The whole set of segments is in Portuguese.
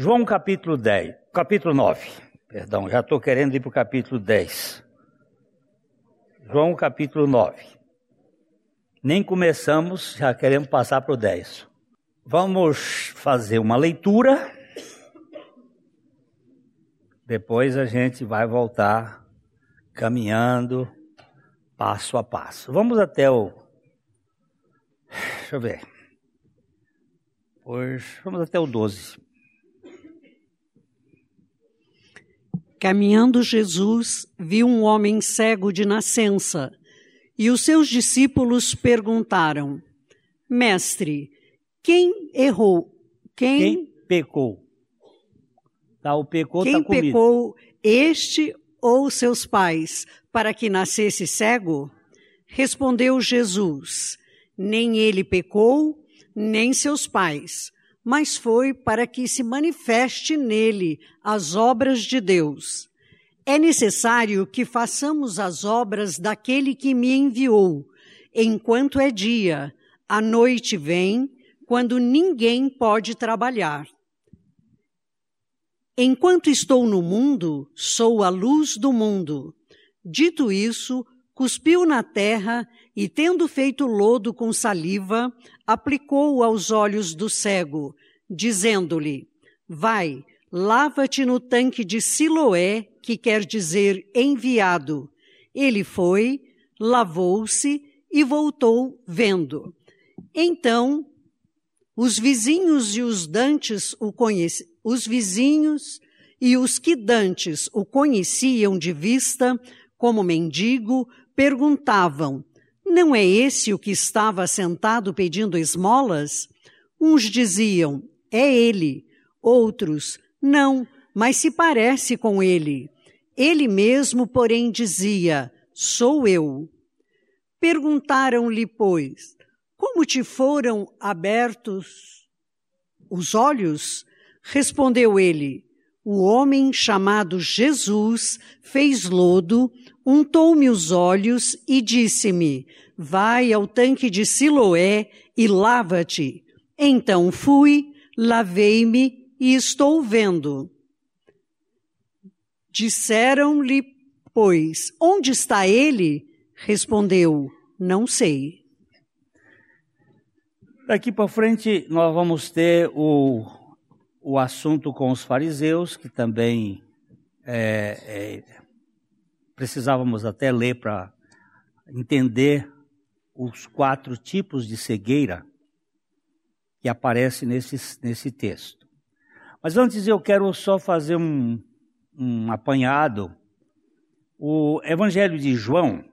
João capítulo 10, capítulo 9, perdão, já estou querendo ir para o capítulo 10. João capítulo 9. Nem começamos, já queremos passar para o 10. Vamos fazer uma leitura. Depois a gente vai voltar caminhando passo a passo. Vamos até o. Deixa eu ver. Pois, vamos até o 12. Caminhando Jesus viu um homem cego de nascença, e os seus discípulos perguntaram: Mestre, quem errou? Quem, quem pecou? Tá, o pecou quem tá pecou, este ou seus pais, para que nascesse cego? Respondeu Jesus: Nem ele pecou, nem seus pais mas foi para que se manifeste nele as obras de Deus. É necessário que façamos as obras daquele que me enviou, enquanto é dia. A noite vem, quando ninguém pode trabalhar. Enquanto estou no mundo, sou a luz do mundo. Dito isso, cuspiu na terra e, tendo feito lodo com saliva, aplicou-o aos olhos do cego, dizendo-lhe: Vai, lava-te no tanque de Siloé, que quer dizer enviado. Ele foi, lavou-se e voltou vendo. Então, os vizinhos e os dantes o os vizinhos e os que dantes o conheciam de vista como mendigo perguntavam: Não é esse o que estava sentado pedindo esmolas? Uns diziam: é ele. Outros, não, mas se parece com ele. Ele mesmo, porém, dizia: Sou eu. Perguntaram-lhe, pois, como te foram abertos os olhos? Respondeu ele: O homem chamado Jesus fez lodo, untou-me os olhos e disse-me: Vai ao tanque de Siloé e lava-te. Então fui, lavei-me e estou vendo. Disseram-lhe, pois, onde está ele? Respondeu, não sei. Daqui para frente nós vamos ter o, o assunto com os fariseus, que também é, é, precisávamos até ler para entender os quatro tipos de cegueira que aparece nesse, nesse texto. Mas antes eu quero só fazer um, um apanhado. O Evangelho de João,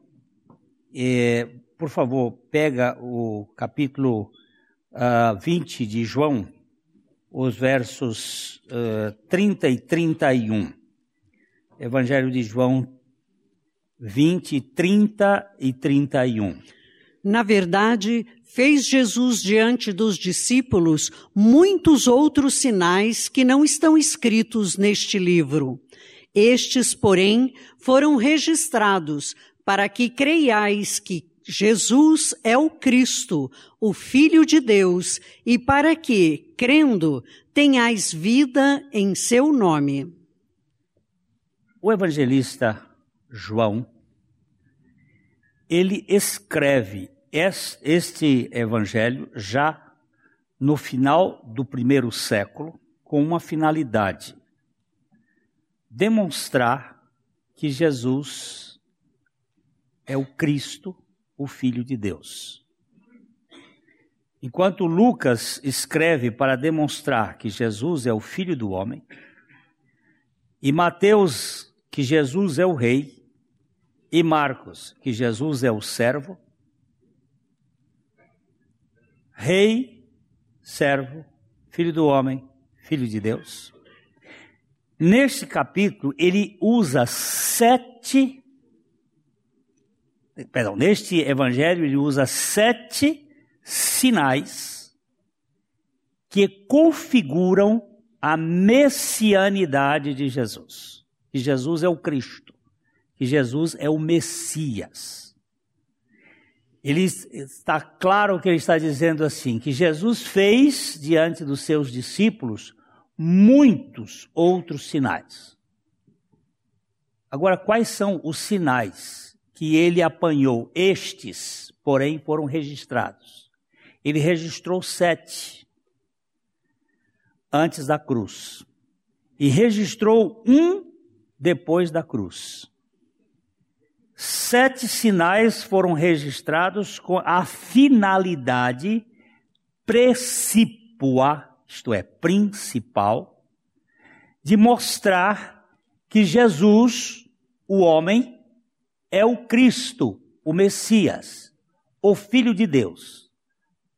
é, por favor, pega o capítulo uh, ah, 20 de João, os versos uh, 30 e 31. Evangelho de João 20, 30 e 31. Na verdade, fez Jesus diante dos discípulos muitos outros sinais que não estão escritos neste livro. Estes, porém, foram registrados para que creiais que Jesus é o Cristo, o Filho de Deus, e para que, crendo, tenhais vida em seu nome. O evangelista João, ele escreve este evangelho já no final do primeiro século com uma finalidade: demonstrar que Jesus é o Cristo, o Filho de Deus. Enquanto Lucas escreve para demonstrar que Jesus é o Filho do homem, e Mateus que Jesus é o Rei, e Marcos que Jesus é o servo, Rei, servo, filho do homem, filho de Deus. Neste capítulo, ele usa sete. Perdão, neste evangelho, ele usa sete sinais que configuram a messianidade de Jesus. Que Jesus é o Cristo, que Jesus é o Messias. Ele está claro que ele está dizendo assim: que Jesus fez diante dos seus discípulos muitos outros sinais. Agora, quais são os sinais que ele apanhou? Estes, porém, foram registrados. Ele registrou sete antes da cruz e registrou um depois da cruz. Sete sinais foram registrados com a finalidade precipua, isto é, principal, de mostrar que Jesus, o homem, é o Cristo, o Messias, o Filho de Deus.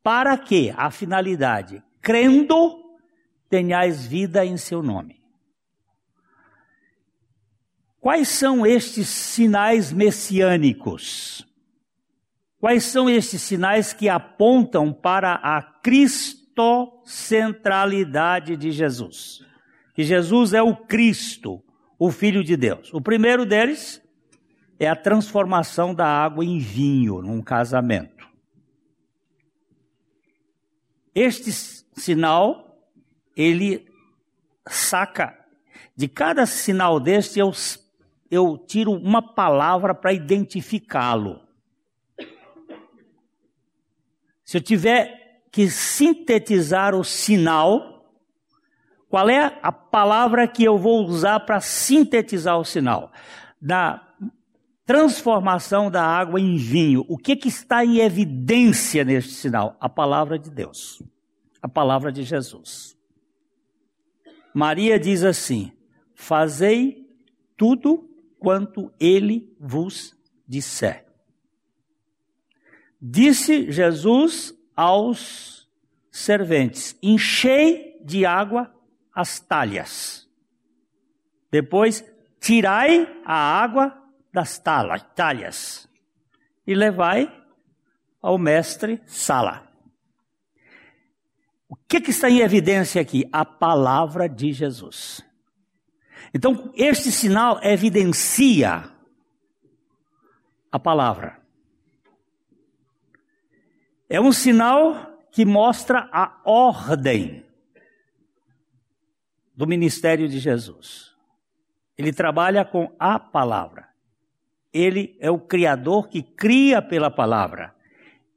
Para que a finalidade, crendo, tenhais vida em seu nome. Quais são estes sinais messiânicos? Quais são estes sinais que apontam para a cristocentralidade de Jesus? Que Jesus é o Cristo, o Filho de Deus. O primeiro deles é a transformação da água em vinho num casamento. Este sinal, ele saca, de cada sinal deste eu eu tiro uma palavra para identificá-lo. Se eu tiver que sintetizar o sinal, qual é a palavra que eu vou usar para sintetizar o sinal? Da transformação da água em vinho. O que, que está em evidência neste sinal? A palavra de Deus, a palavra de Jesus. Maria diz assim: Fazei tudo quanto ele vos disser. Disse Jesus aos serventes: Enchei de água as talhas. Depois, tirai a água das talhas e levai ao mestre Sala. O que, que está em evidência aqui? A palavra de Jesus. Então, este sinal evidencia a palavra. É um sinal que mostra a ordem do ministério de Jesus. Ele trabalha com a palavra. Ele é o Criador que cria pela palavra.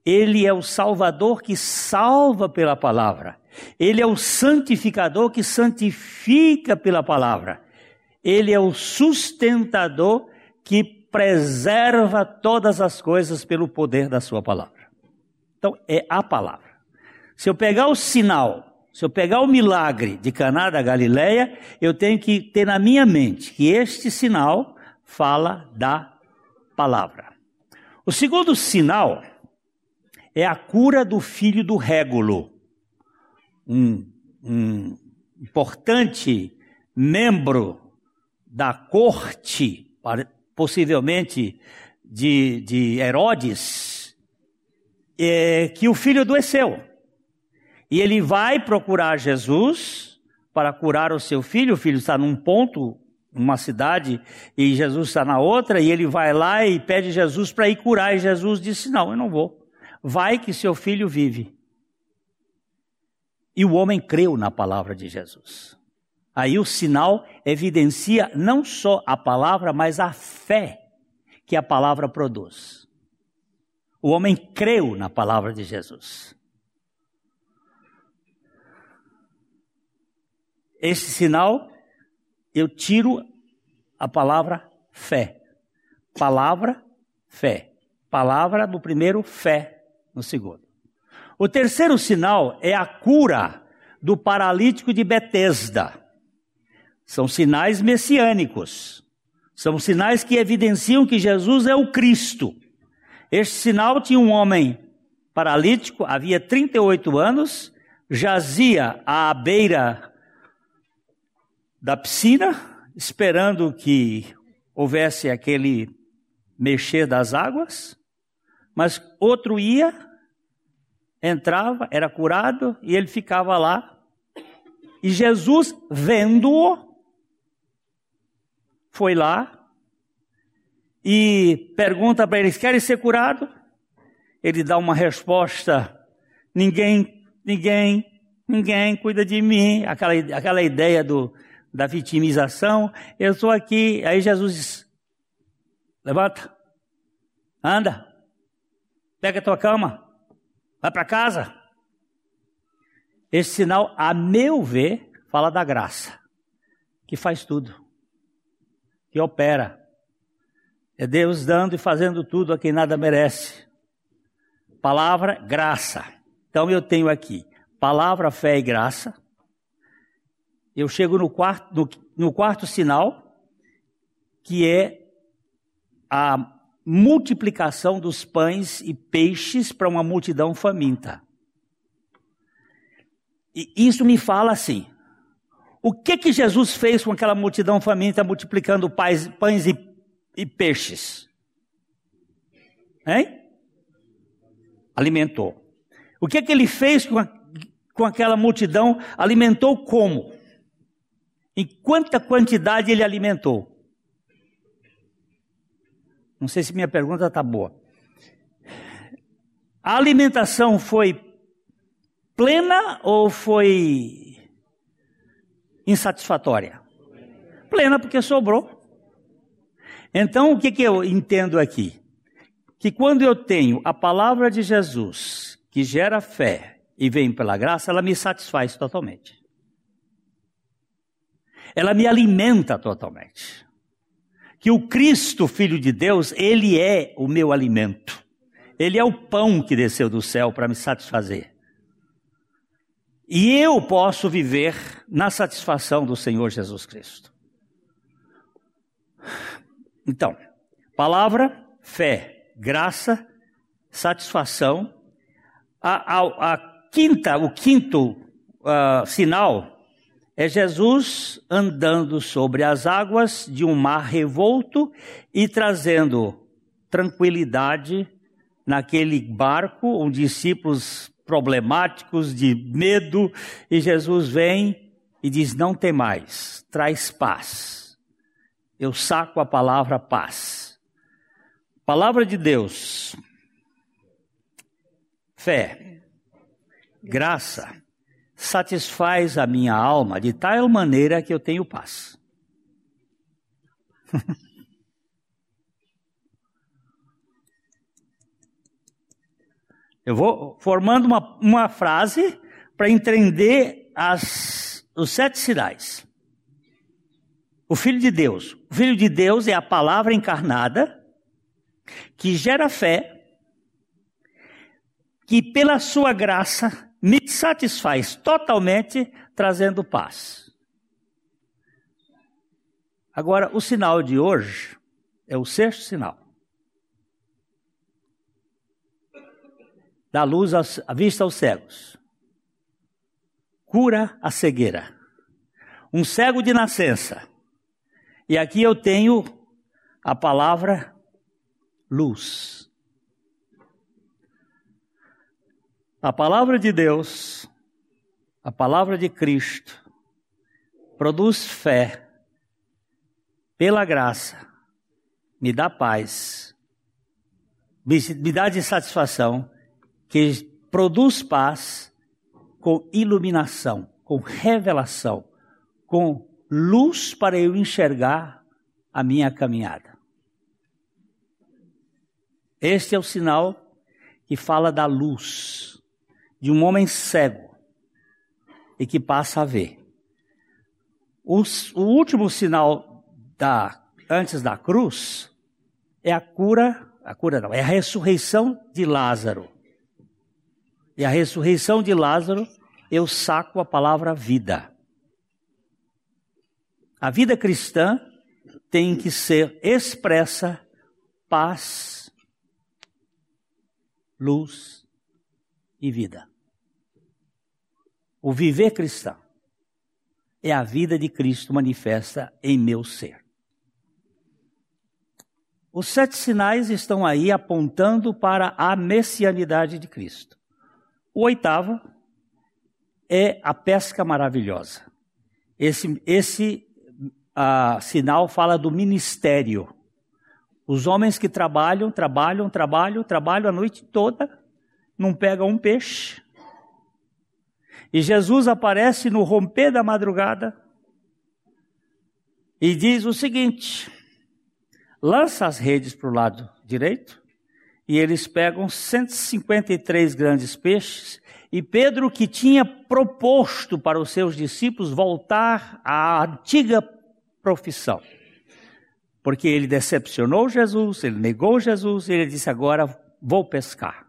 Ele é o Salvador que salva pela palavra. Ele é o santificador que santifica pela palavra. Ele é o sustentador que preserva todas as coisas pelo poder da sua palavra. Então, é a palavra. Se eu pegar o sinal, se eu pegar o milagre de Caná da Galileia, eu tenho que ter na minha mente que este sinal fala da palavra. O segundo sinal é a cura do filho do régulo, um, um importante membro da corte, possivelmente de, de Herodes, é, que o filho adoeceu. E ele vai procurar Jesus para curar o seu filho. O filho está num ponto, numa cidade, e Jesus está na outra, e ele vai lá e pede Jesus para ir curar. E Jesus disse: Não, eu não vou. Vai que seu filho vive. E o homem creu na palavra de Jesus. Aí o sinal evidencia não só a palavra, mas a fé que a palavra produz. O homem creu na palavra de Jesus. Esse sinal, eu tiro a palavra fé. Palavra, fé. Palavra no primeiro, fé no segundo. O terceiro sinal é a cura do paralítico de Betesda. São sinais messiânicos. São sinais que evidenciam que Jesus é o Cristo. Este sinal tinha um homem paralítico, havia 38 anos, jazia à beira da piscina, esperando que houvesse aquele mexer das águas, mas outro ia, entrava, era curado e ele ficava lá. E Jesus, vendo-o, foi lá e pergunta para eles: querem ser curados? Ele dá uma resposta: ninguém, ninguém ninguém cuida de mim, aquela, aquela ideia do, da vitimização. Eu estou aqui, aí Jesus diz: levanta, anda, pega a tua cama, vai para casa. Esse sinal, a meu ver, fala da graça, que faz tudo, que opera. É Deus dando e fazendo tudo a quem nada merece. Palavra, graça. Então eu tenho aqui palavra, fé e graça. Eu chego no quarto, no, no quarto sinal, que é a multiplicação dos pães e peixes para uma multidão faminta. E isso me fala assim: o que que Jesus fez com aquela multidão faminta multiplicando pães, e, e peixes? Hein? Alimentou. O que que ele fez com, a, com aquela multidão? Alimentou como? Em quanta quantidade ele alimentou? Não sei se minha pergunta está boa. A alimentação foi plena ou foi insatisfatória? Plena, porque sobrou. Então, o que, que eu entendo aqui? Que quando eu tenho a palavra de Jesus, que gera fé e vem pela graça, ela me satisfaz totalmente. Ela me alimenta totalmente. Que o Cristo, Filho de Deus, ele é o meu alimento. Ele é o pão que desceu do céu para me satisfazer. E eu posso viver na satisfação do Senhor Jesus Cristo. Então, palavra, fé, graça, satisfação. A, a, a quinta, o quinto uh, sinal é Jesus andando sobre as águas de um mar revolto e trazendo tranquilidade naquele barco, os discípulos problemáticos, de medo, e Jesus vem e diz: Não tem mais, traz paz. Eu saco a palavra paz. Palavra de Deus, fé, graça, satisfaz a minha alma de tal maneira que eu tenho paz. Eu vou formando uma, uma frase para entender as, os sete sinais. O Filho de Deus. O Filho de Deus é a palavra encarnada que gera fé, que pela sua graça me satisfaz totalmente, trazendo paz. Agora, o sinal de hoje é o sexto sinal. Dá luz à vista aos cegos, cura a cegueira, um cego de nascença. E aqui eu tenho a palavra luz. A palavra de Deus, a palavra de Cristo, produz fé, pela graça, me dá paz, me dá de satisfação que produz paz com iluminação, com revelação, com luz para eu enxergar a minha caminhada. Este é o sinal que fala da luz de um homem cego e que passa a ver. O, o último sinal da antes da cruz é a cura, a cura não, é a ressurreição de Lázaro. E a ressurreição de Lázaro, eu saco a palavra vida. A vida cristã tem que ser expressa paz, luz e vida. O viver cristão é a vida de Cristo manifesta em meu ser. Os sete sinais estão aí apontando para a messianidade de Cristo. O oitavo é a pesca maravilhosa. Esse, esse uh, sinal fala do ministério. Os homens que trabalham, trabalham, trabalham, trabalham a noite toda, não pegam um peixe. E Jesus aparece no romper da madrugada e diz o seguinte: lança as redes para o lado direito, e eles pegam 153 grandes peixes, e Pedro, que tinha proposto para os seus discípulos voltar à antiga profissão, porque ele decepcionou Jesus, ele negou Jesus, e ele disse: Agora vou pescar.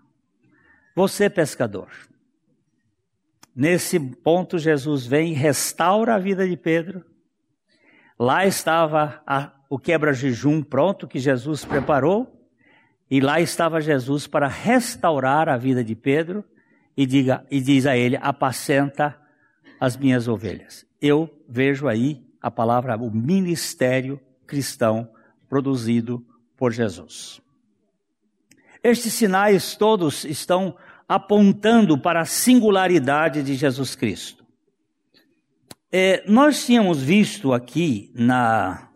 Ser pescador. Nesse ponto, Jesus vem e restaura a vida de Pedro. Lá estava a, o quebra-jejum pronto que Jesus preparou. E lá estava Jesus para restaurar a vida de Pedro e, diga, e diz a ele: apacenta as minhas ovelhas. Eu vejo aí a palavra, o ministério cristão produzido por Jesus. Estes sinais todos estão apontando para a singularidade de Jesus Cristo. É, nós tínhamos visto aqui na,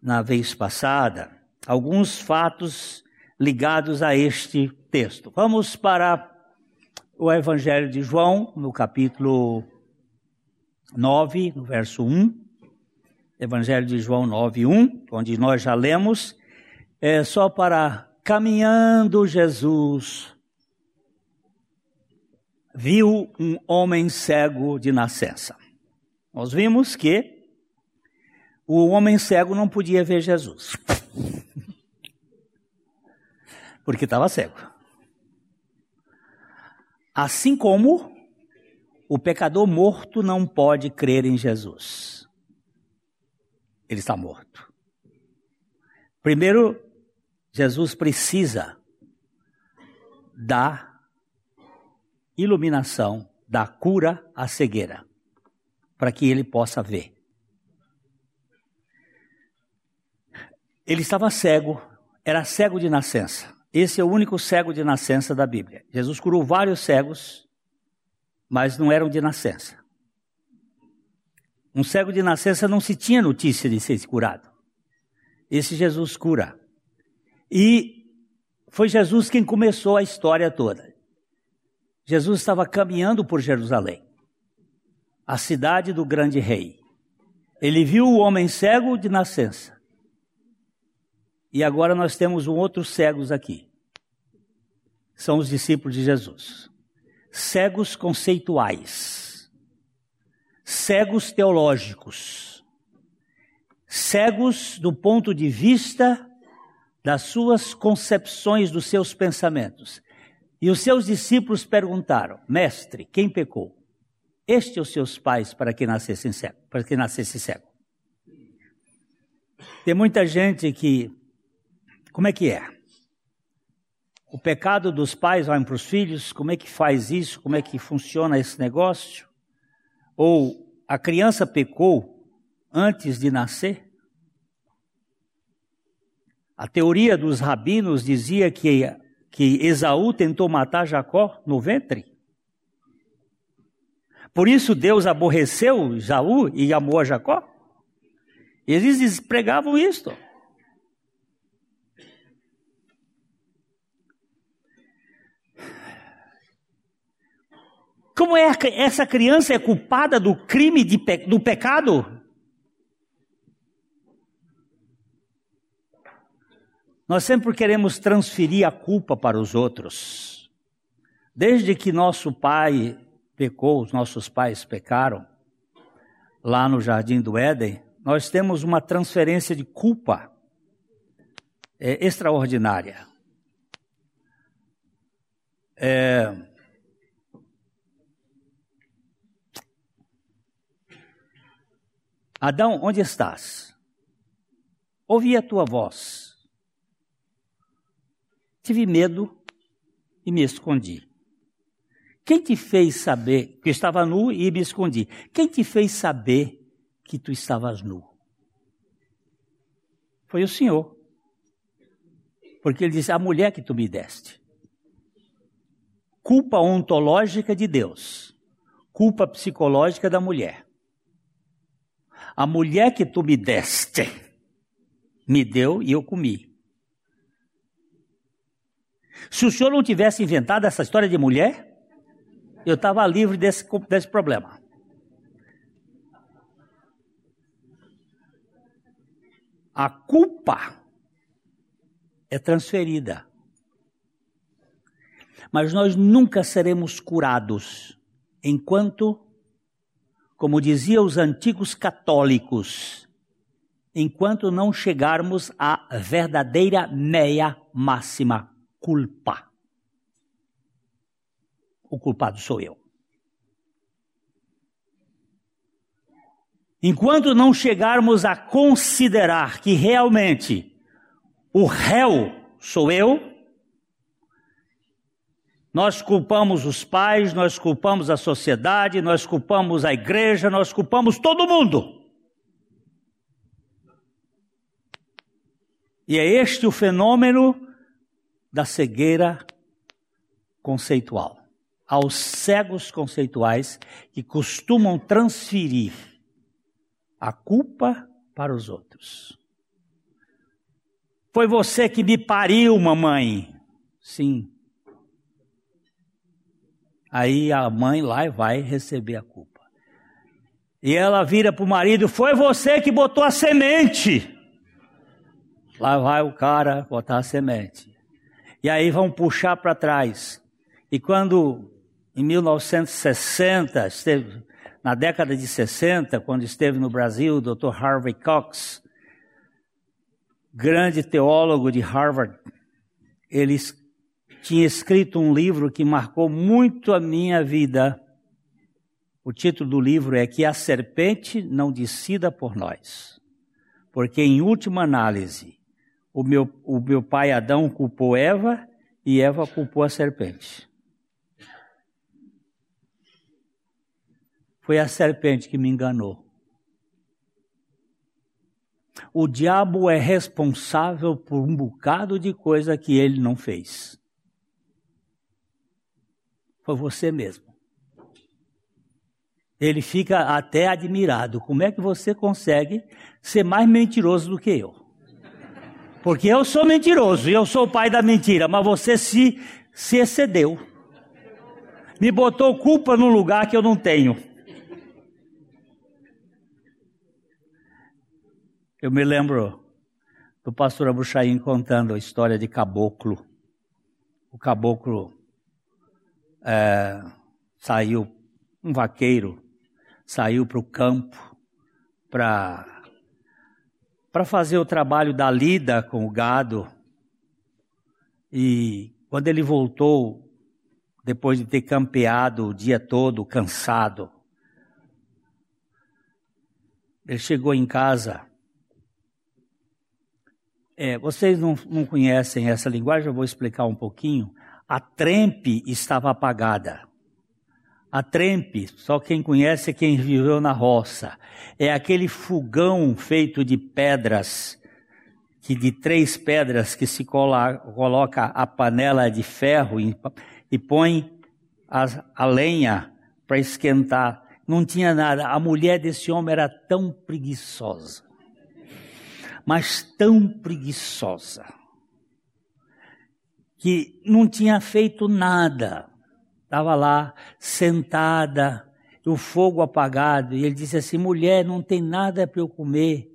na vez passada alguns fatos ligados a este texto. Vamos para o Evangelho de João, no capítulo 9, no verso 1. Evangelho de João 9, 1, onde nós já lemos, é só para caminhando Jesus viu um homem cego de nascença. Nós vimos que o homem cego não podia ver Jesus. Porque estava cego. Assim como o pecador morto não pode crer em Jesus. Ele está morto. Primeiro, Jesus precisa da iluminação da cura à cegueira, para que ele possa ver. Ele estava cego, era cego de nascença. Esse é o único cego de nascença da Bíblia. Jesus curou vários cegos, mas não eram de nascença. Um cego de nascença não se tinha notícia de ser curado. Esse Jesus cura. E foi Jesus quem começou a história toda. Jesus estava caminhando por Jerusalém, a cidade do grande rei. Ele viu o homem cego de nascença. E agora nós temos um outro cegos aqui. São os discípulos de Jesus. Cegos conceituais. Cegos teológicos. Cegos do ponto de vista das suas concepções, dos seus pensamentos. E os seus discípulos perguntaram: Mestre, quem pecou? Este ou seus pais para que nascesse cego? Para que nascesse cego? Tem muita gente que, como é que é? O pecado dos pais vai para os filhos, como é que faz isso? Como é que funciona esse negócio? Ou a criança pecou antes de nascer? A teoria dos rabinos dizia que que Esaú tentou matar Jacó no ventre? Por isso Deus aborreceu Esaú e amou a Jacó? Eles pregavam isto. Como é essa criança é culpada do crime de, do pecado? Nós sempre queremos transferir a culpa para os outros. Desde que nosso pai pecou, os nossos pais pecaram, lá no jardim do Éden, nós temos uma transferência de culpa é, extraordinária. É... Adão, onde estás? Ouvi a tua voz Tive medo e me escondi. Quem te fez saber que estava nu e me escondi? Quem te fez saber que tu estavas nu? Foi o Senhor. Porque ele disse: A mulher que tu me deste. Culpa ontológica de Deus, culpa psicológica da mulher. A mulher que tu me deste me deu e eu comi. Se o senhor não tivesse inventado essa história de mulher, Eu estava livre desse, desse problema. A culpa é transferida. Mas nós nunca seremos curados enquanto, como diziam os antigos católicos, enquanto não chegarmos à verdadeira meia máxima culpa. O culpado sou eu. Enquanto não chegarmos a considerar que realmente o réu sou eu, nós culpamos os pais, nós culpamos a sociedade, nós culpamos a igreja, nós culpamos todo mundo. E é este o fenômeno da cegueira conceitual. Aos cegos conceituais que costumam transferir a culpa para os outros. Foi você que me pariu, mamãe. Sim. Aí a mãe lá vai receber a culpa. E ela vira para o marido: Foi você que botou a semente. Lá vai o cara botar a semente. E aí vão puxar para trás. E quando, em 1960, esteve, na década de 60, quando esteve no Brasil, o Dr. Harvey Cox, grande teólogo de Harvard, ele tinha escrito um livro que marcou muito a minha vida. O título do livro é Que a Serpente Não Decida por Nós. Porque, em última análise, o meu, o meu pai Adão culpou Eva e Eva culpou a serpente. Foi a serpente que me enganou. O diabo é responsável por um bocado de coisa que ele não fez. Foi você mesmo. Ele fica até admirado. Como é que você consegue ser mais mentiroso do que eu? Porque eu sou mentiroso eu sou o pai da mentira, mas você se, se excedeu. Me botou culpa num lugar que eu não tenho. Eu me lembro do pastor Abuchaim contando a história de caboclo. O caboclo é, saiu, um vaqueiro, saiu para o campo para para fazer o trabalho da lida com o gado. E quando ele voltou, depois de ter campeado o dia todo, cansado, ele chegou em casa. É, vocês não, não conhecem essa linguagem, eu vou explicar um pouquinho. A trempe estava apagada. A trempe, só quem conhece é quem viveu na roça. É aquele fogão feito de pedras, que de três pedras que se coloca a panela de ferro e, e põe a, a lenha para esquentar. Não tinha nada. A mulher desse homem era tão preguiçosa, mas tão preguiçosa, que não tinha feito nada estava lá sentada, o fogo apagado, e ele disse assim: mulher, não tem nada para eu comer.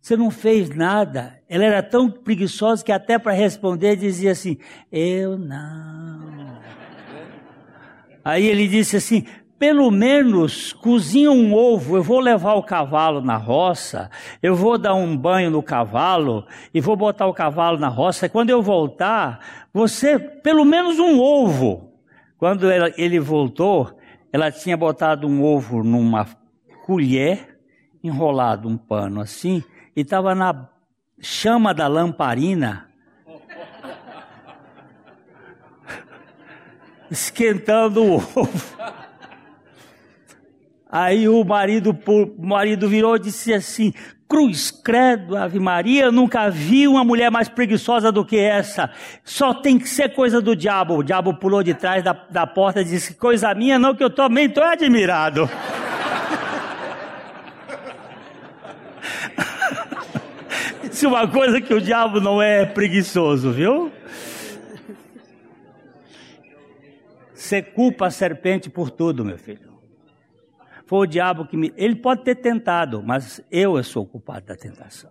Você não fez nada. Ela era tão preguiçosa que até para responder dizia assim: Eu não. Aí ele disse assim: pelo menos cozinha um ovo. Eu vou levar o cavalo na roça, eu vou dar um banho no cavalo e vou botar o cavalo na roça. Quando eu voltar, você, pelo menos um ovo. Quando ela, ele voltou, ela tinha botado um ovo numa colher, enrolado um pano assim, e estava na chama da lamparina, esquentando o ovo. Aí o marido, o marido virou e disse assim: Cruz, credo, Ave Maria, nunca vi uma mulher mais preguiçosa do que essa. Só tem que ser coisa do diabo. O diabo pulou de trás da, da porta e disse: Coisa minha, não, que eu também estou admirado. Se uma coisa que o diabo não é preguiçoso, viu? Você culpa a serpente por tudo, meu filho. Foi o diabo que me. Ele pode ter tentado, mas eu sou o culpado da tentação.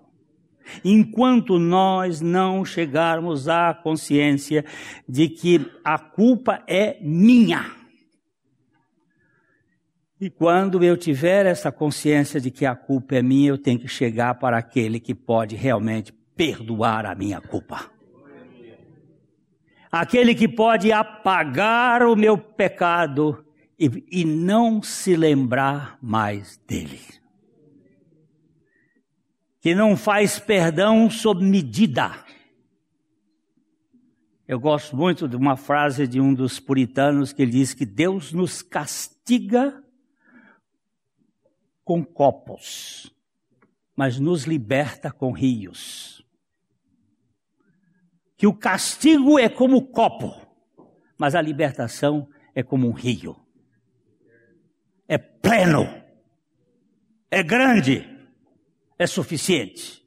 Enquanto nós não chegarmos à consciência de que a culpa é minha. E quando eu tiver essa consciência de que a culpa é minha, eu tenho que chegar para aquele que pode realmente perdoar a minha culpa. Aquele que pode apagar o meu pecado e, e não se lembrar mais dele. Que não faz perdão sob medida. Eu gosto muito de uma frase de um dos puritanos que ele diz que Deus nos castiga com copos, mas nos liberta com rios. Que o castigo é como copo, mas a libertação é como um rio. Pleno, é grande, é suficiente.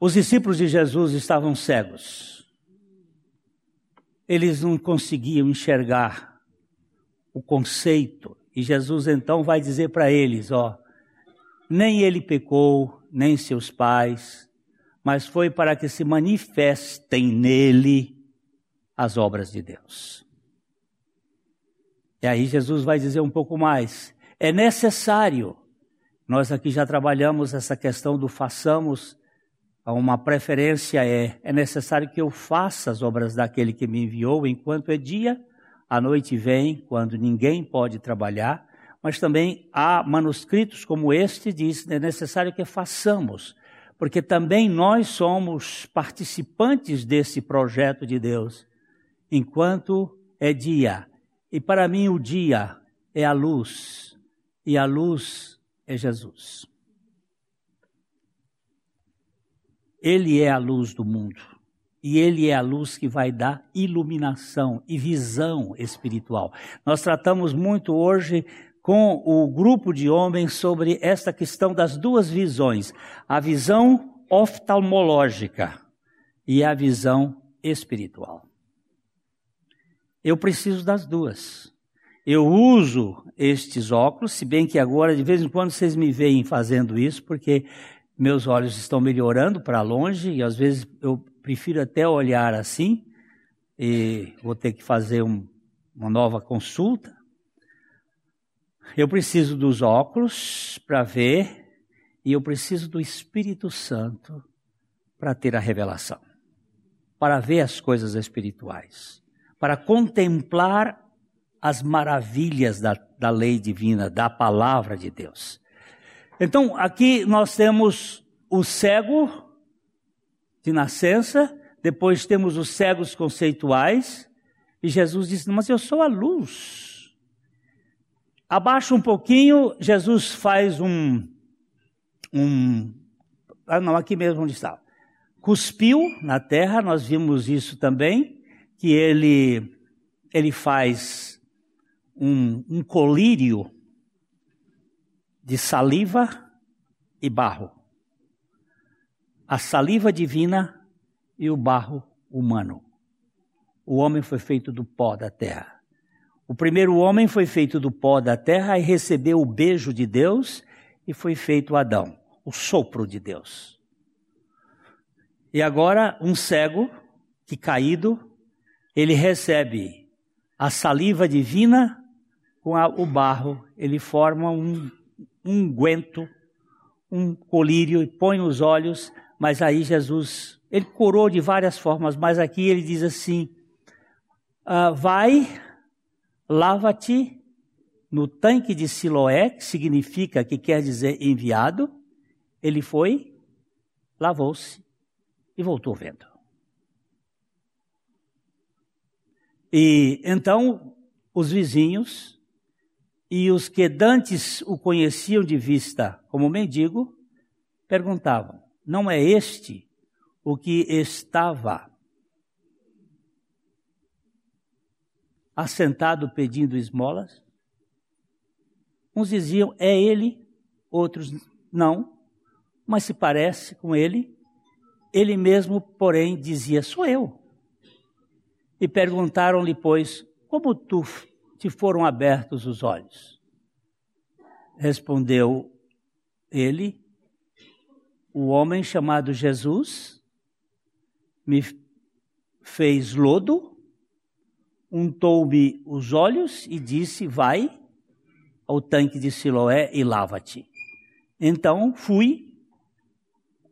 Os discípulos de Jesus estavam cegos. Eles não conseguiam enxergar o conceito e Jesus então vai dizer para eles: ó, nem ele pecou, nem seus pais, mas foi para que se manifestem nele as obras de Deus. E aí Jesus vai dizer um pouco mais: é necessário, nós aqui já trabalhamos essa questão do façamos, uma preferência é: é necessário que eu faça as obras daquele que me enviou enquanto é dia a noite vem quando ninguém pode trabalhar, mas também há manuscritos como este diz, é necessário que façamos, porque também nós somos participantes desse projeto de Deus, enquanto é dia. E para mim o dia é a luz, e a luz é Jesus. Ele é a luz do mundo. E ele é a luz que vai dar iluminação e visão espiritual. Nós tratamos muito hoje com o grupo de homens sobre esta questão das duas visões: a visão oftalmológica e a visão espiritual. Eu preciso das duas. Eu uso estes óculos, se bem que agora de vez em quando vocês me veem fazendo isso, porque meus olhos estão melhorando para longe e às vezes eu prefiro até olhar assim, e vou ter que fazer um, uma nova consulta. Eu preciso dos óculos para ver, e eu preciso do Espírito Santo para ter a revelação, para ver as coisas espirituais, para contemplar as maravilhas da, da lei divina, da palavra de Deus. Então, aqui nós temos o cego de nascença, depois temos os cegos conceituais, e Jesus disse: Mas eu sou a luz. Abaixa um pouquinho, Jesus faz um. um ah, não, aqui mesmo onde está. Cuspiu na terra, nós vimos isso também, que ele, ele faz um, um colírio de saliva e barro a saliva divina e o barro humano. O homem foi feito do pó da terra. O primeiro homem foi feito do pó da terra e recebeu o beijo de Deus e foi feito Adão, o sopro de Deus. E agora um cego que caído, ele recebe a saliva divina com a, o barro, ele forma um unguento, um, um colírio e põe nos olhos mas aí Jesus, ele curou de várias formas, mas aqui ele diz assim: ah, vai, lava-te no tanque de Siloé, que significa, que quer dizer enviado. Ele foi, lavou-se e voltou vendo. E então os vizinhos e os que dantes o conheciam de vista como mendigo perguntavam: não é este o que estava assentado pedindo esmolas? Uns diziam, é ele, outros não, mas se parece com ele. Ele mesmo, porém, dizia, sou eu. E perguntaram-lhe, pois, como tu te foram abertos os olhos? Respondeu ele, o homem chamado Jesus me fez lodo, untou-me os olhos e disse: Vai ao tanque de Siloé e lava-te. Então fui,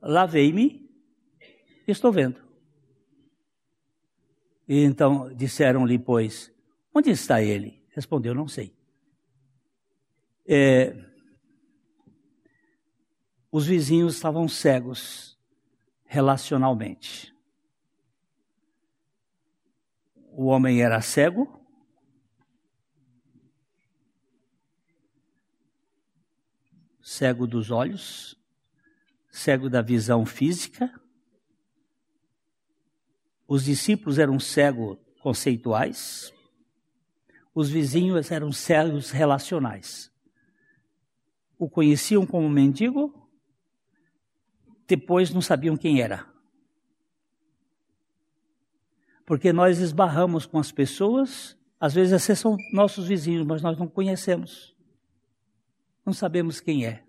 lavei-me estou vendo. E então disseram-lhe, pois, onde está ele? Respondeu, não sei. É, os vizinhos estavam cegos relacionalmente. O homem era cego, cego dos olhos, cego da visão física. Os discípulos eram cegos conceituais. Os vizinhos eram cegos relacionais. O conheciam como mendigo, depois não sabiam quem era. Porque nós esbarramos com as pessoas, às vezes esses são nossos vizinhos, mas nós não conhecemos. Não sabemos quem é.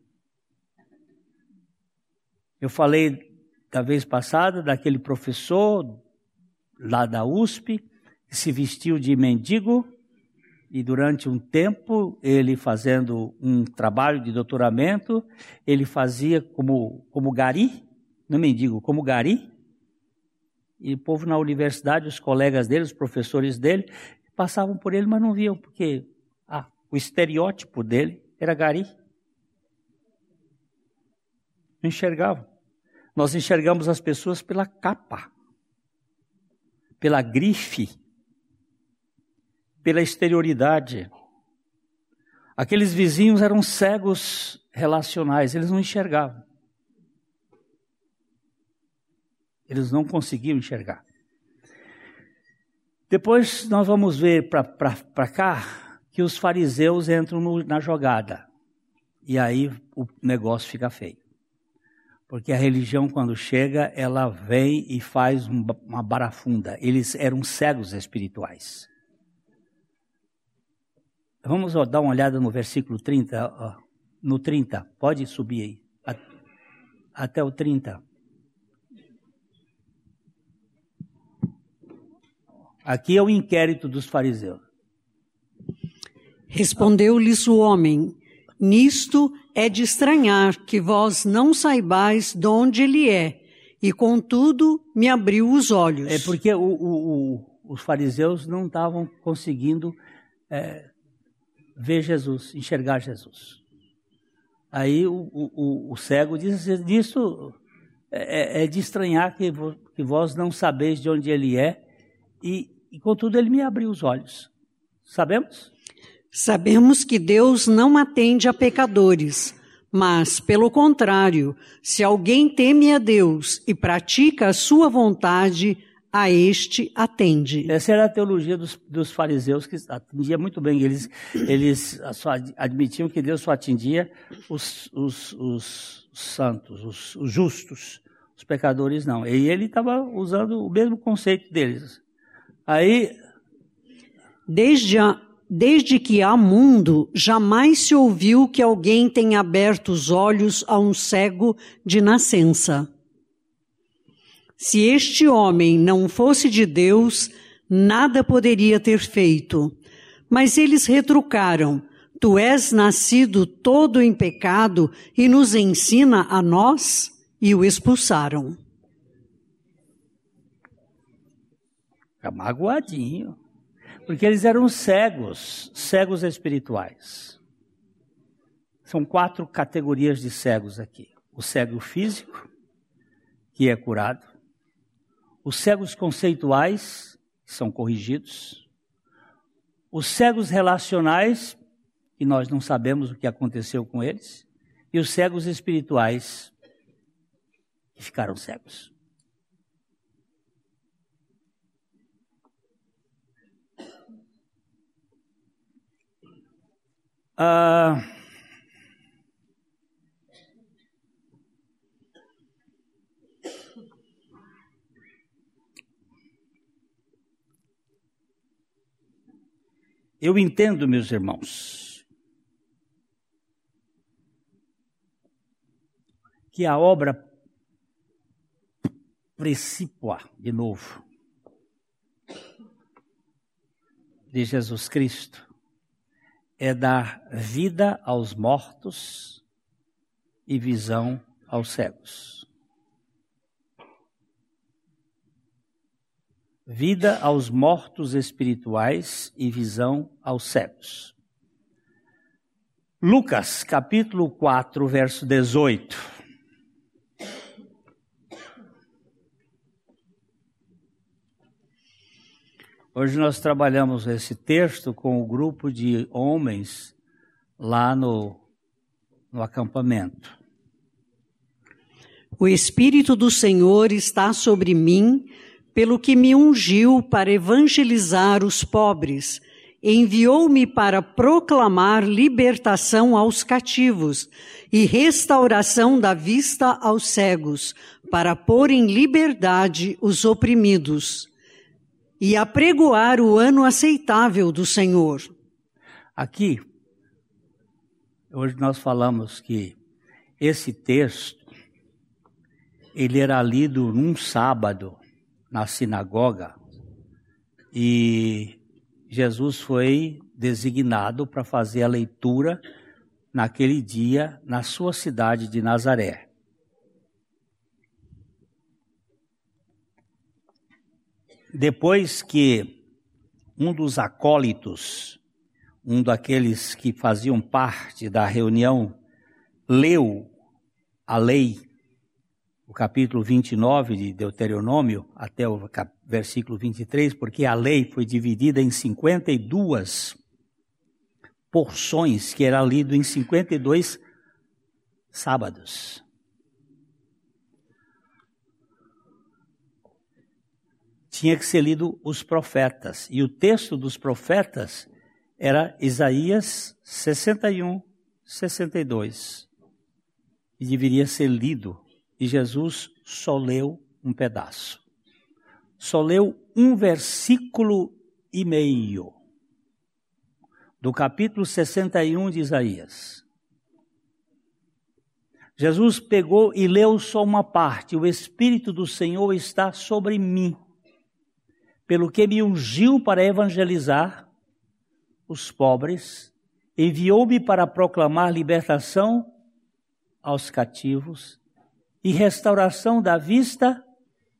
Eu falei da vez passada daquele professor lá da USP se vestiu de mendigo e durante um tempo, ele fazendo um trabalho de doutoramento, ele fazia como, como gari, não mendigo, como gari. E o povo na universidade, os colegas dele, os professores dele, passavam por ele, mas não viam, porque ah, o estereótipo dele era gari. Não enxergavam. Nós enxergamos as pessoas pela capa, pela grife pela exterioridade. Aqueles vizinhos eram cegos relacionais, eles não enxergavam. Eles não conseguiam enxergar. Depois nós vamos ver para cá que os fariseus entram no, na jogada. E aí o negócio fica feio. Porque a religião, quando chega, ela vem e faz uma barafunda. Eles eram cegos espirituais. Vamos dar uma olhada no versículo 30, ó, no 30, pode subir aí, até o 30. Aqui é o inquérito dos fariseus. Respondeu-lhes o homem: Nisto é de estranhar que vós não saibais de onde ele é, e contudo me abriu os olhos. É porque o, o, o, os fariseus não estavam conseguindo é, ver Jesus, enxergar Jesus. Aí o, cego diz: Disso é, é, é de estranhar que, que vós não sabeis de onde ele é, e, e contudo ele me abriu os olhos. Sabemos? Sabemos que Deus não atende a pecadores, mas, pelo contrário, se alguém teme a Deus e pratica a sua vontade, a este atende. Essa era a teologia dos, dos fariseus, que atendia muito bem. Eles, eles só admitiam que Deus só atendia os, os, os santos, os, os justos. Os pecadores não. E ele estava usando o mesmo conceito deles. Aí. Desde, a, desde que há mundo, jamais se ouviu que alguém tenha aberto os olhos a um cego de nascença. Se este homem não fosse de Deus, nada poderia ter feito. Mas eles retrucaram: Tu és nascido todo em pecado e nos ensina a nós? E o expulsaram. Fica magoadinho. Porque eles eram cegos, cegos espirituais. São quatro categorias de cegos aqui: o cego físico, que é curado, os cegos conceituais são corrigidos, os cegos relacionais, que nós não sabemos o que aconteceu com eles, e os cegos espirituais, que ficaram cegos. Ah. Eu entendo, meus irmãos, que a obra precípua, de novo, de Jesus Cristo é dar vida aos mortos e visão aos cegos. Vida aos mortos espirituais e visão aos cegos. Lucas, capítulo 4, verso 18. Hoje nós trabalhamos esse texto com o grupo de homens lá no, no acampamento. O Espírito do Senhor está sobre mim, pelo que me ungiu para evangelizar os pobres. Enviou-me para proclamar libertação aos cativos e restauração da vista aos cegos, para pôr em liberdade os oprimidos e apregoar o ano aceitável do Senhor. Aqui, hoje nós falamos que esse texto, ele era lido num sábado na sinagoga e Jesus foi designado para fazer a leitura naquele dia na sua cidade de Nazaré. Depois que um dos acólitos, um daqueles que faziam parte da reunião, leu a lei, o capítulo 29 de Deuteronômio, até o versículo 23, porque a lei foi dividida em 52 porções, que era lido em 52 sábados. Tinha que ser lido os profetas. E o texto dos profetas era Isaías 61, 62. E deveria ser lido. E Jesus só leu um pedaço. Só leu um versículo e meio do capítulo 61 de Isaías. Jesus pegou e leu só uma parte. O Espírito do Senhor está sobre mim pelo que me ungiu para evangelizar os pobres, enviou-me para proclamar libertação aos cativos e restauração da vista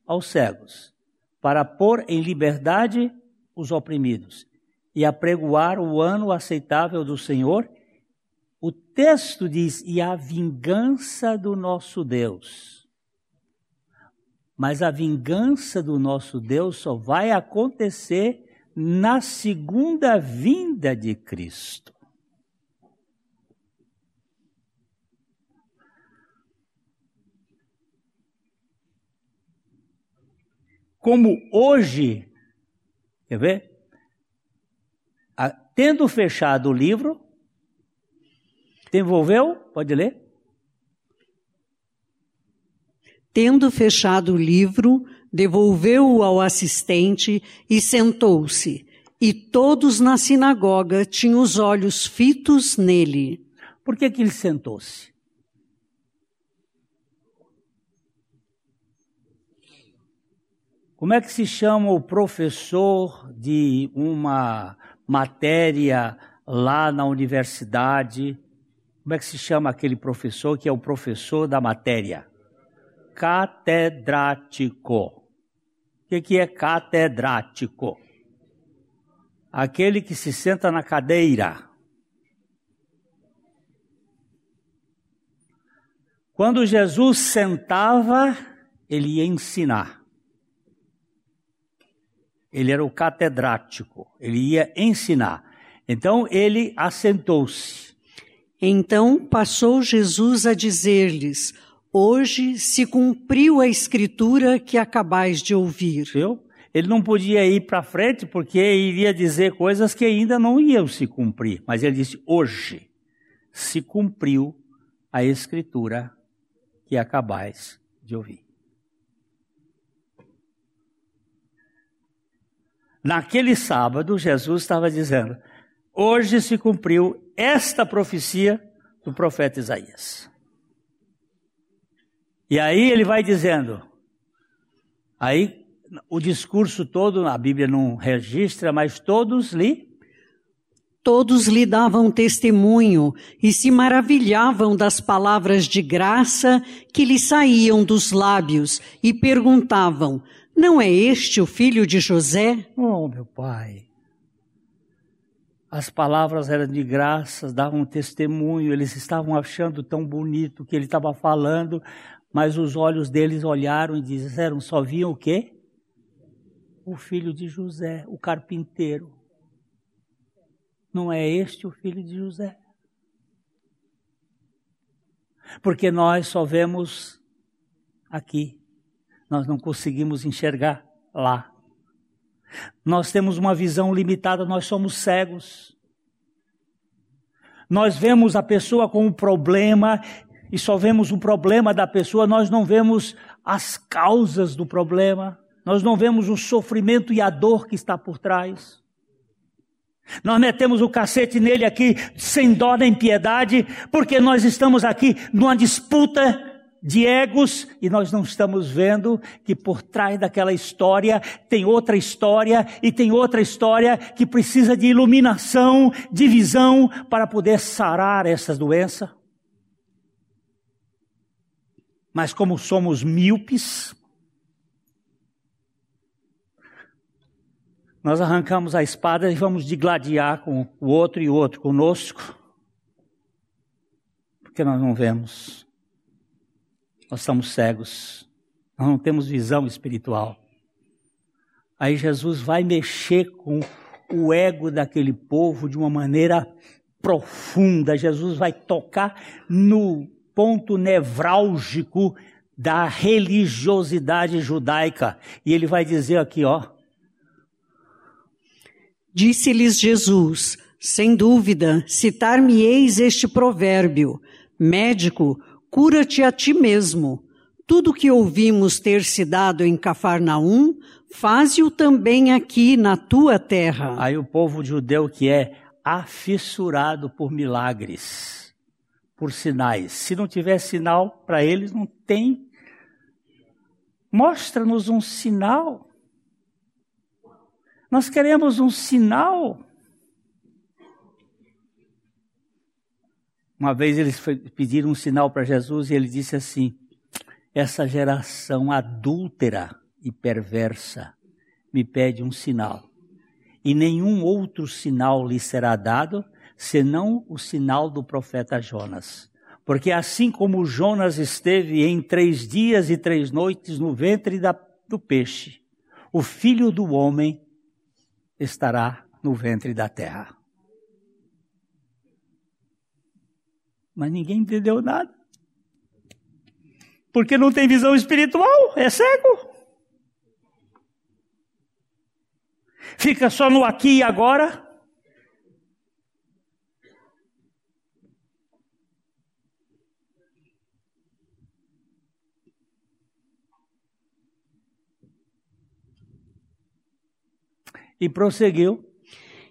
aos cegos, para pôr em liberdade os oprimidos e apregoar o ano aceitável do Senhor. O texto diz: e a vingança do nosso Deus mas a vingança do nosso Deus só vai acontecer na segunda vinda de Cristo. Como hoje, quer ver? Tendo fechado o livro, devolveu? Pode ler? Tendo fechado o livro, devolveu-o ao assistente e sentou-se. E todos na sinagoga tinham os olhos fitos nele. Por que, que ele sentou-se? Como é que se chama o professor de uma matéria lá na universidade? Como é que se chama aquele professor que é o professor da matéria? Catedrático. O que, que é catedrático? Aquele que se senta na cadeira. Quando Jesus sentava, ele ia ensinar. Ele era o catedrático, ele ia ensinar. Então ele assentou-se. Então passou Jesus a dizer-lhes: Hoje se cumpriu a escritura que acabais de ouvir. Viu? Ele não podia ir para frente porque iria dizer coisas que ainda não iam se cumprir. Mas ele disse: hoje se cumpriu a escritura que acabais de ouvir. Naquele sábado, Jesus estava dizendo: hoje se cumpriu esta profecia do profeta Isaías. E aí ele vai dizendo, aí o discurso todo, a Bíblia não registra, mas todos lhe Todos lhe davam testemunho e se maravilhavam das palavras de graça que lhe saíam dos lábios e perguntavam: Não é este o filho de José? Oh, meu pai. As palavras eram de graça, davam testemunho, eles estavam achando tão bonito o que ele estava falando, mas os olhos deles olharam e disseram: só viam o quê? O filho de José, o carpinteiro. Não é este o filho de José? Porque nós só vemos aqui, nós não conseguimos enxergar lá. Nós temos uma visão limitada, nós somos cegos. Nós vemos a pessoa com um problema e só vemos o problema da pessoa, nós não vemos as causas do problema, nós não vemos o sofrimento e a dor que está por trás. Nós metemos o cacete nele aqui sem dó nem piedade, porque nós estamos aqui numa disputa de egos e nós não estamos vendo que por trás daquela história tem outra história e tem outra história que precisa de iluminação, de visão para poder sarar essa doença. Mas como somos míopes, nós arrancamos a espada e vamos digladiar com o outro e o outro conosco, porque nós não vemos, nós estamos cegos, nós não temos visão espiritual. Aí Jesus vai mexer com o ego daquele povo de uma maneira profunda. Jesus vai tocar no ponto nevrálgico da religiosidade judaica. E ele vai dizer aqui, ó, Disse-lhes Jesus: Sem dúvida, citar-me-eis este provérbio: Médico, cura-te a ti mesmo. Tudo que ouvimos ter se dado em Cafarnaum, faze-o também aqui na tua terra. Aí o povo judeu que é afissurado por milagres, por sinais. Se não tiver sinal para eles, não tem. Mostra-nos um sinal. Nós queremos um sinal. Uma vez eles pediram um sinal para Jesus e ele disse assim: Essa geração adúltera e perversa me pede um sinal, e nenhum outro sinal lhe será dado senão o sinal do profeta Jonas. Porque assim como Jonas esteve em três dias e três noites no ventre da, do peixe, o filho do homem estará no ventre da terra. Mas ninguém entendeu nada. Porque não tem visão espiritual, é cego. Fica só no aqui e agora. E prosseguiu.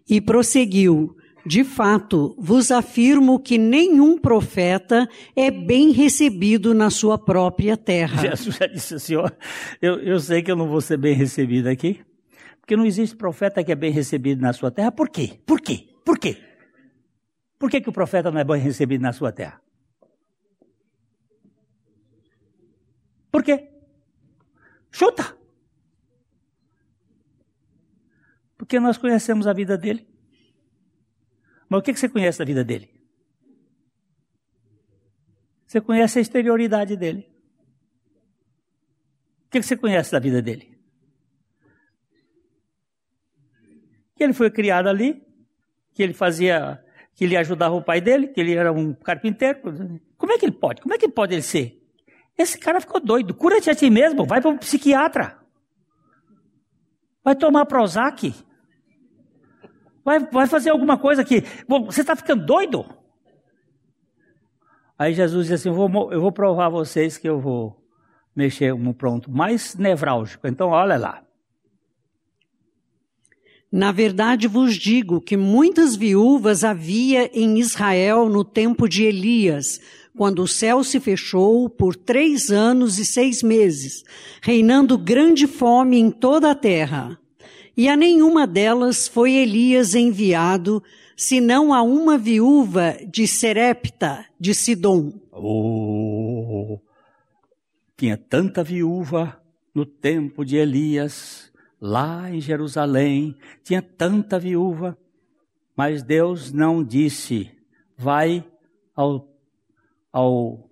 E prosseguiu. De fato, vos afirmo que nenhum profeta é bem recebido na sua própria terra. Jesus já disse assim: ó, eu, eu sei que eu não vou ser bem recebido aqui, porque não existe profeta que é bem recebido na sua terra. Por quê? Por quê? Por quê? Por que, que o profeta não é bem recebido na sua terra? Por quê? Chuta! Porque nós conhecemos a vida dele. Mas o que você conhece da vida dele? Você conhece a exterioridade dele. O que você conhece da vida dele? Que ele foi criado ali, que ele fazia, que ele ajudava o pai dele, que ele era um carpinteiro. Como é que ele pode? Como é que pode ele ser? Esse cara ficou doido. Cura-te a ti mesmo, vai para um psiquiatra. Vai tomar Prozac. Vai, vai fazer alguma coisa que. Você está ficando doido? Aí Jesus disse assim: eu vou, eu vou provar a vocês que eu vou mexer no pronto mais nevrálgico. Então, olha lá. Na verdade vos digo que muitas viúvas havia em Israel no tempo de Elias, quando o céu se fechou por três anos e seis meses, reinando grande fome em toda a terra. E a nenhuma delas foi Elias enviado, senão a uma viúva de Serepta, de Sidom. Oh, tinha tanta viúva no tempo de Elias, lá em Jerusalém, tinha tanta viúva, mas Deus não disse, vai ao, ao,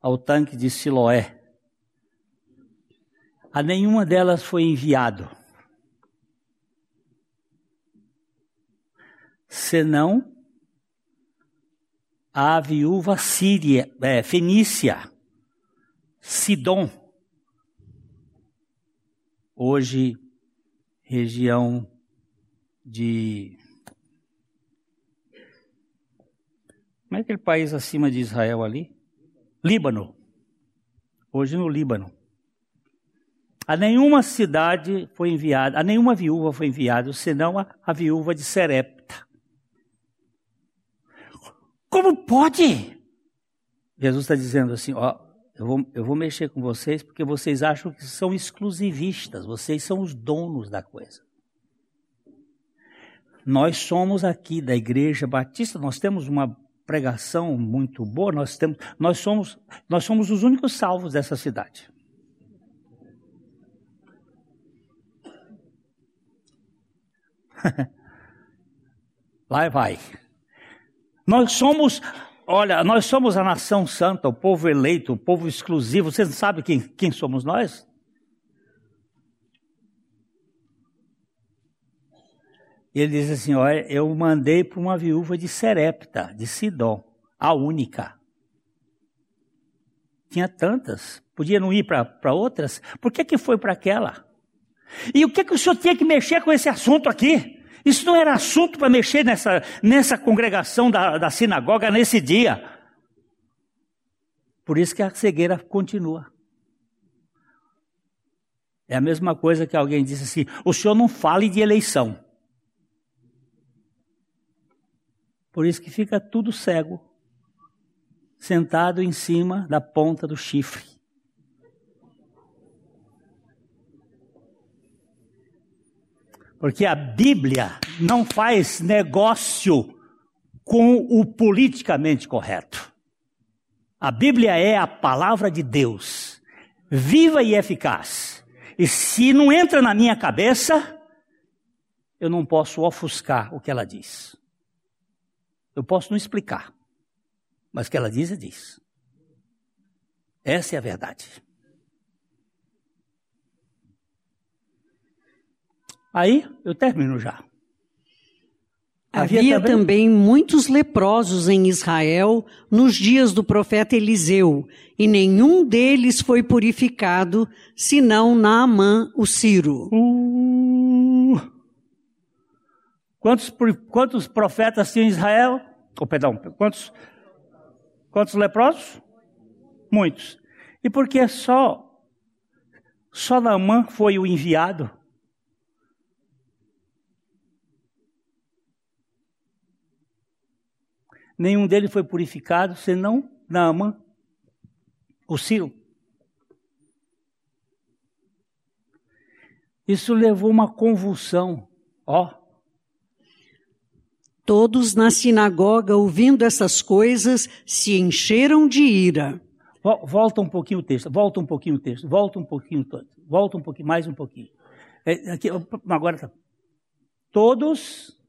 ao tanque de Siloé. A nenhuma delas foi enviado. Senão a viúva síria, é, fenícia, Sidom, hoje região de. Como é aquele país acima de Israel ali? Líbano. Hoje no Líbano. A nenhuma cidade foi enviada, a nenhuma viúva foi enviada, senão a, a viúva de Serepta. Como pode? Jesus está dizendo assim: ó, eu vou, eu vou mexer com vocês porque vocês acham que são exclusivistas, vocês são os donos da coisa. Nós somos aqui da Igreja Batista, nós temos uma pregação muito boa, nós, temos, nós, somos, nós somos os únicos salvos dessa cidade. Vai, vai. Nós somos Olha, nós somos a nação santa, o povo eleito, o povo exclusivo. Vocês sabem quem, quem somos nós? Ele diz assim: Olha, eu mandei para uma viúva de Serepta, de Sidom, a única. Tinha tantas, podia não ir para outras. Por que, que foi para aquela? E o que, que o senhor tinha que mexer com esse assunto aqui? Isso não era assunto para mexer nessa, nessa congregação da, da sinagoga nesse dia. Por isso que a cegueira continua. É a mesma coisa que alguém disse assim: o senhor não fale de eleição. Por isso que fica tudo cego, sentado em cima da ponta do chifre. Porque a Bíblia não faz negócio com o politicamente correto. A Bíblia é a palavra de Deus, viva e eficaz. E se não entra na minha cabeça, eu não posso ofuscar o que ela diz. Eu posso não explicar, mas o que ela diz, é diz. Essa é a verdade. Aí eu termino já. Havia, Havia também... também... muitos leprosos em Israel nos dias do profeta Eliseu, e nenhum deles foi purificado, senão Naamã, o Ciro. Uh... Quantos, quantos profetas tinha em Israel? Oh, perdão, quantos, quantos leprosos? Muitos. E por que só, só Naamã foi o enviado? Nenhum deles foi purificado, senão Naamã, o Ciro. Isso levou uma convulsão, ó. Todos na sinagoga, ouvindo essas coisas, se encheram de ira. Volta um pouquinho o texto, volta um pouquinho o texto, volta um pouquinho, volta um pouquinho, mais um pouquinho. É, aqui, agora tá. Todos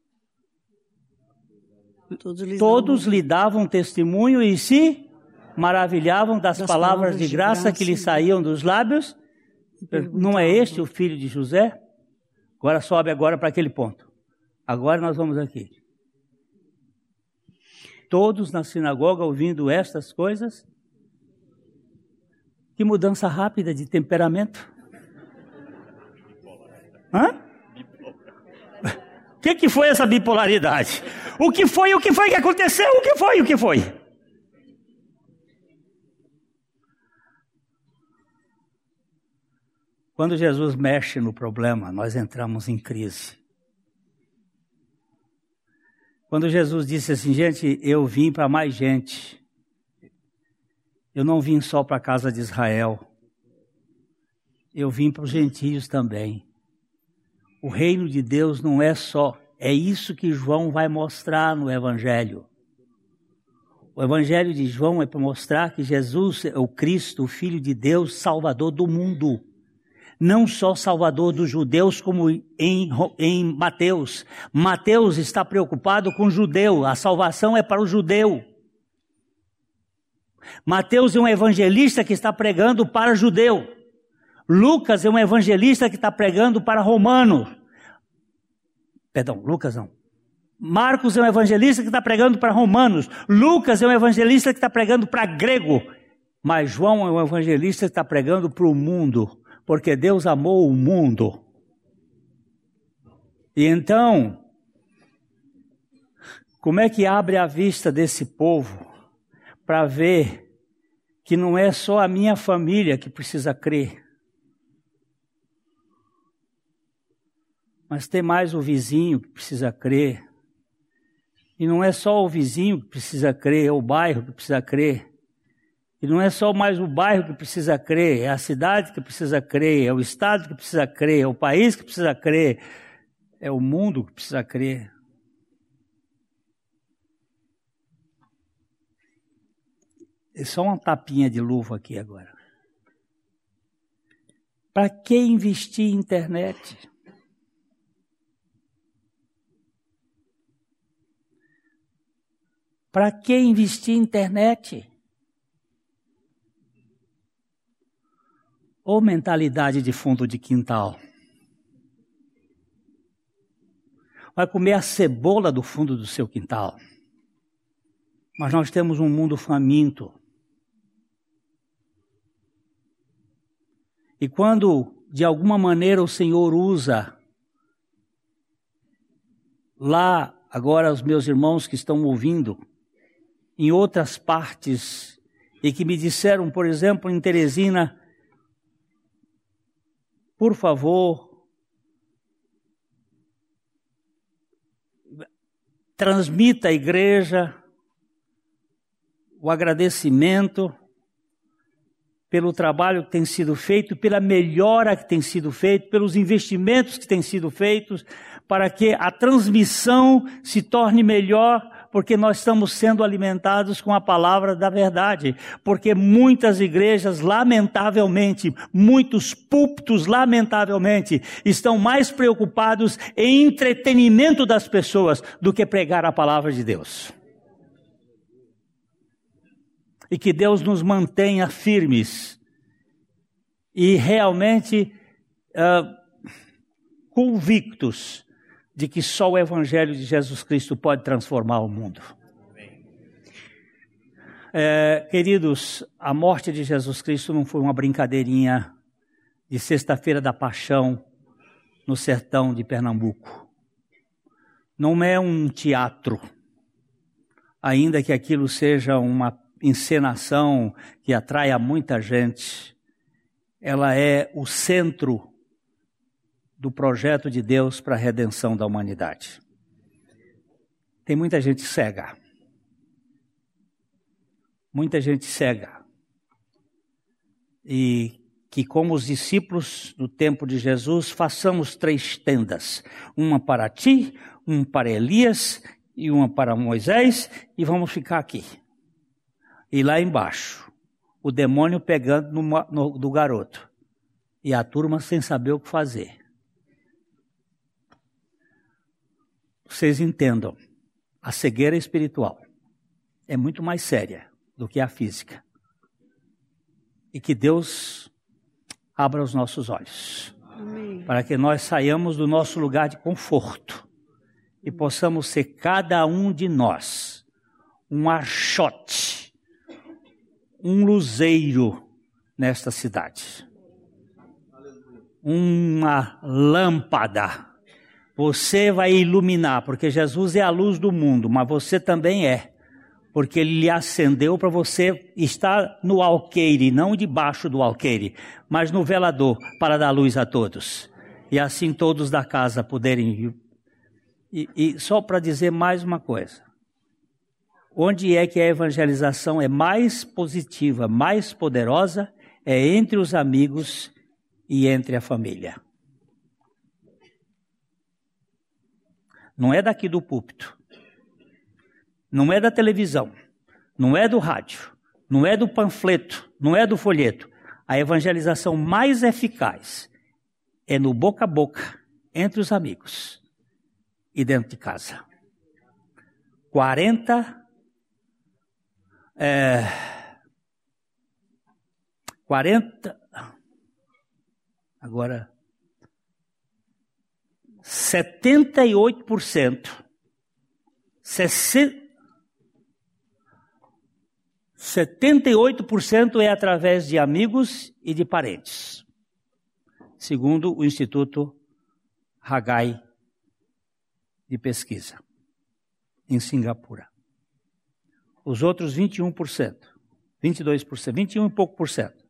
Todos, lhe, Todos davam... lhe davam testemunho e se maravilhavam das, das palavras, palavras, de graça, graça que lhe saíam dos lábios. Não é este o filho de José? Agora sobe agora para aquele ponto. Agora nós vamos aqui. Todos na sinagoga ouvindo estas coisas. Que mudança rápida de temperamento. Hã? O que, que foi essa bipolaridade? O que foi, o que foi que aconteceu? O que foi, o que foi? Quando Jesus mexe no problema, nós entramos em crise. Quando Jesus disse assim, gente, eu vim para mais gente. Eu não vim só para a casa de Israel. Eu vim para os gentios também. O reino de Deus não é só, é isso que João vai mostrar no Evangelho. O Evangelho de João é para mostrar que Jesus é o Cristo, o Filho de Deus, Salvador do mundo. Não só Salvador dos judeus, como em, em Mateus. Mateus está preocupado com o judeu, a salvação é para o judeu. Mateus é um evangelista que está pregando para judeu. Lucas é um evangelista que está pregando para romano. Perdão, Lucas não. Marcos é um evangelista que está pregando para romanos. Lucas é um evangelista que está pregando para grego. Mas João é um evangelista que está pregando para o mundo, porque Deus amou o mundo. E então, como é que abre a vista desse povo para ver que não é só a minha família que precisa crer, mas tem mais o vizinho que precisa crer, e não é só o vizinho que precisa crer, é o bairro que precisa crer. E não é só mais o bairro que precisa crer, é a cidade que precisa crer, é o estado que precisa crer, é o país que precisa crer, é o mundo que precisa crer. É só uma tapinha de luva aqui agora. Para que investir em internet? Para que investir em internet? Ou mentalidade de fundo de quintal? Vai comer a cebola do fundo do seu quintal. Mas nós temos um mundo faminto. E quando de alguma maneira o Senhor usa lá agora os meus irmãos que estão ouvindo em outras partes e que me disseram, por exemplo, em Teresina, por favor, transmita à igreja o agradecimento pelo trabalho que tem sido feito, pela melhora que tem sido feita, pelos investimentos que têm sido feitos, para que a transmissão se torne melhor porque nós estamos sendo alimentados com a palavra da verdade. Porque muitas igrejas, lamentavelmente, muitos púlpitos, lamentavelmente, estão mais preocupados em entretenimento das pessoas do que pregar a palavra de Deus. E que Deus nos mantenha firmes e realmente uh, convictos de que só o Evangelho de Jesus Cristo pode transformar o mundo. É, queridos, a morte de Jesus Cristo não foi uma brincadeirinha de sexta-feira da paixão no sertão de Pernambuco. Não é um teatro, ainda que aquilo seja uma encenação que atraia muita gente. Ela é o centro do projeto de Deus para a redenção da humanidade. Tem muita gente cega. Muita gente cega. E que, como os discípulos do tempo de Jesus, façamos três tendas: uma para ti, uma para Elias e uma para Moisés, e vamos ficar aqui. E lá embaixo, o demônio pegando no, no, do garoto, e a turma sem saber o que fazer. Vocês entendam, a cegueira espiritual é muito mais séria do que a física. E que Deus abra os nossos olhos. Amém. Para que nós saiamos do nosso lugar de conforto e possamos ser cada um de nós um archote, um luzeiro nesta cidade. Uma lâmpada você vai iluminar, porque Jesus é a luz do mundo, mas você também é. Porque ele lhe acendeu para você estar no alqueire, não debaixo do alqueire, mas no velador, para dar luz a todos. E assim todos da casa poderem E, e só para dizer mais uma coisa. Onde é que a evangelização é mais positiva, mais poderosa? É entre os amigos e entre a família. Não é daqui do púlpito. Não é da televisão. Não é do rádio. Não é do panfleto. Não é do folheto. A evangelização mais eficaz é no boca a boca, entre os amigos e dentro de casa. 40 é, 40 agora 78% 60 78% é através de amigos e de parentes, segundo o Instituto Hagai de Pesquisa, em Singapura. Os outros 21%, 22%, 21 e pouco por cento,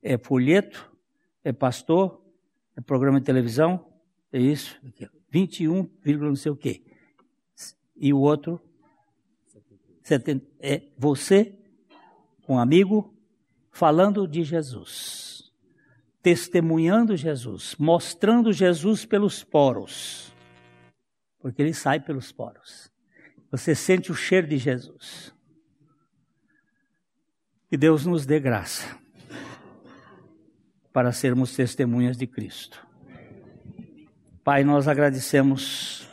é folheto, é pastor, é programa de televisão, é isso, 21, não sei o quê. E o outro é você, um amigo, falando de Jesus, testemunhando Jesus, mostrando Jesus pelos poros, porque ele sai pelos poros. Você sente o cheiro de Jesus. Que Deus nos dê graça para sermos testemunhas de Cristo. Pai, nós agradecemos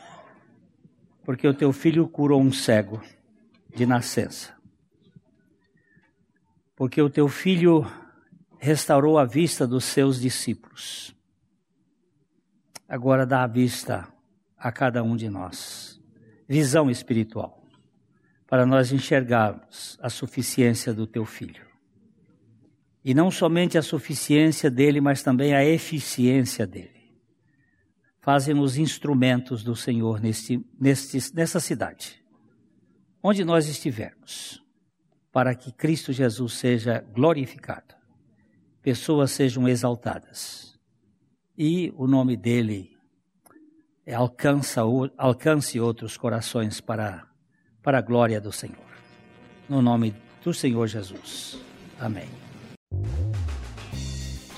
porque o teu filho curou um cego de nascença. Porque o teu filho restaurou a vista dos seus discípulos. Agora dá a vista a cada um de nós. Visão espiritual. Para nós enxergarmos a suficiência do teu filho. E não somente a suficiência dele, mas também a eficiência dele. Fazem-nos instrumentos do Senhor neste, neste, nessa cidade onde nós estivermos, para que Cristo Jesus seja glorificado, pessoas sejam exaltadas e o nome dele alcança, alcance outros corações para, para a glória do Senhor. No nome do Senhor Jesus. Amém.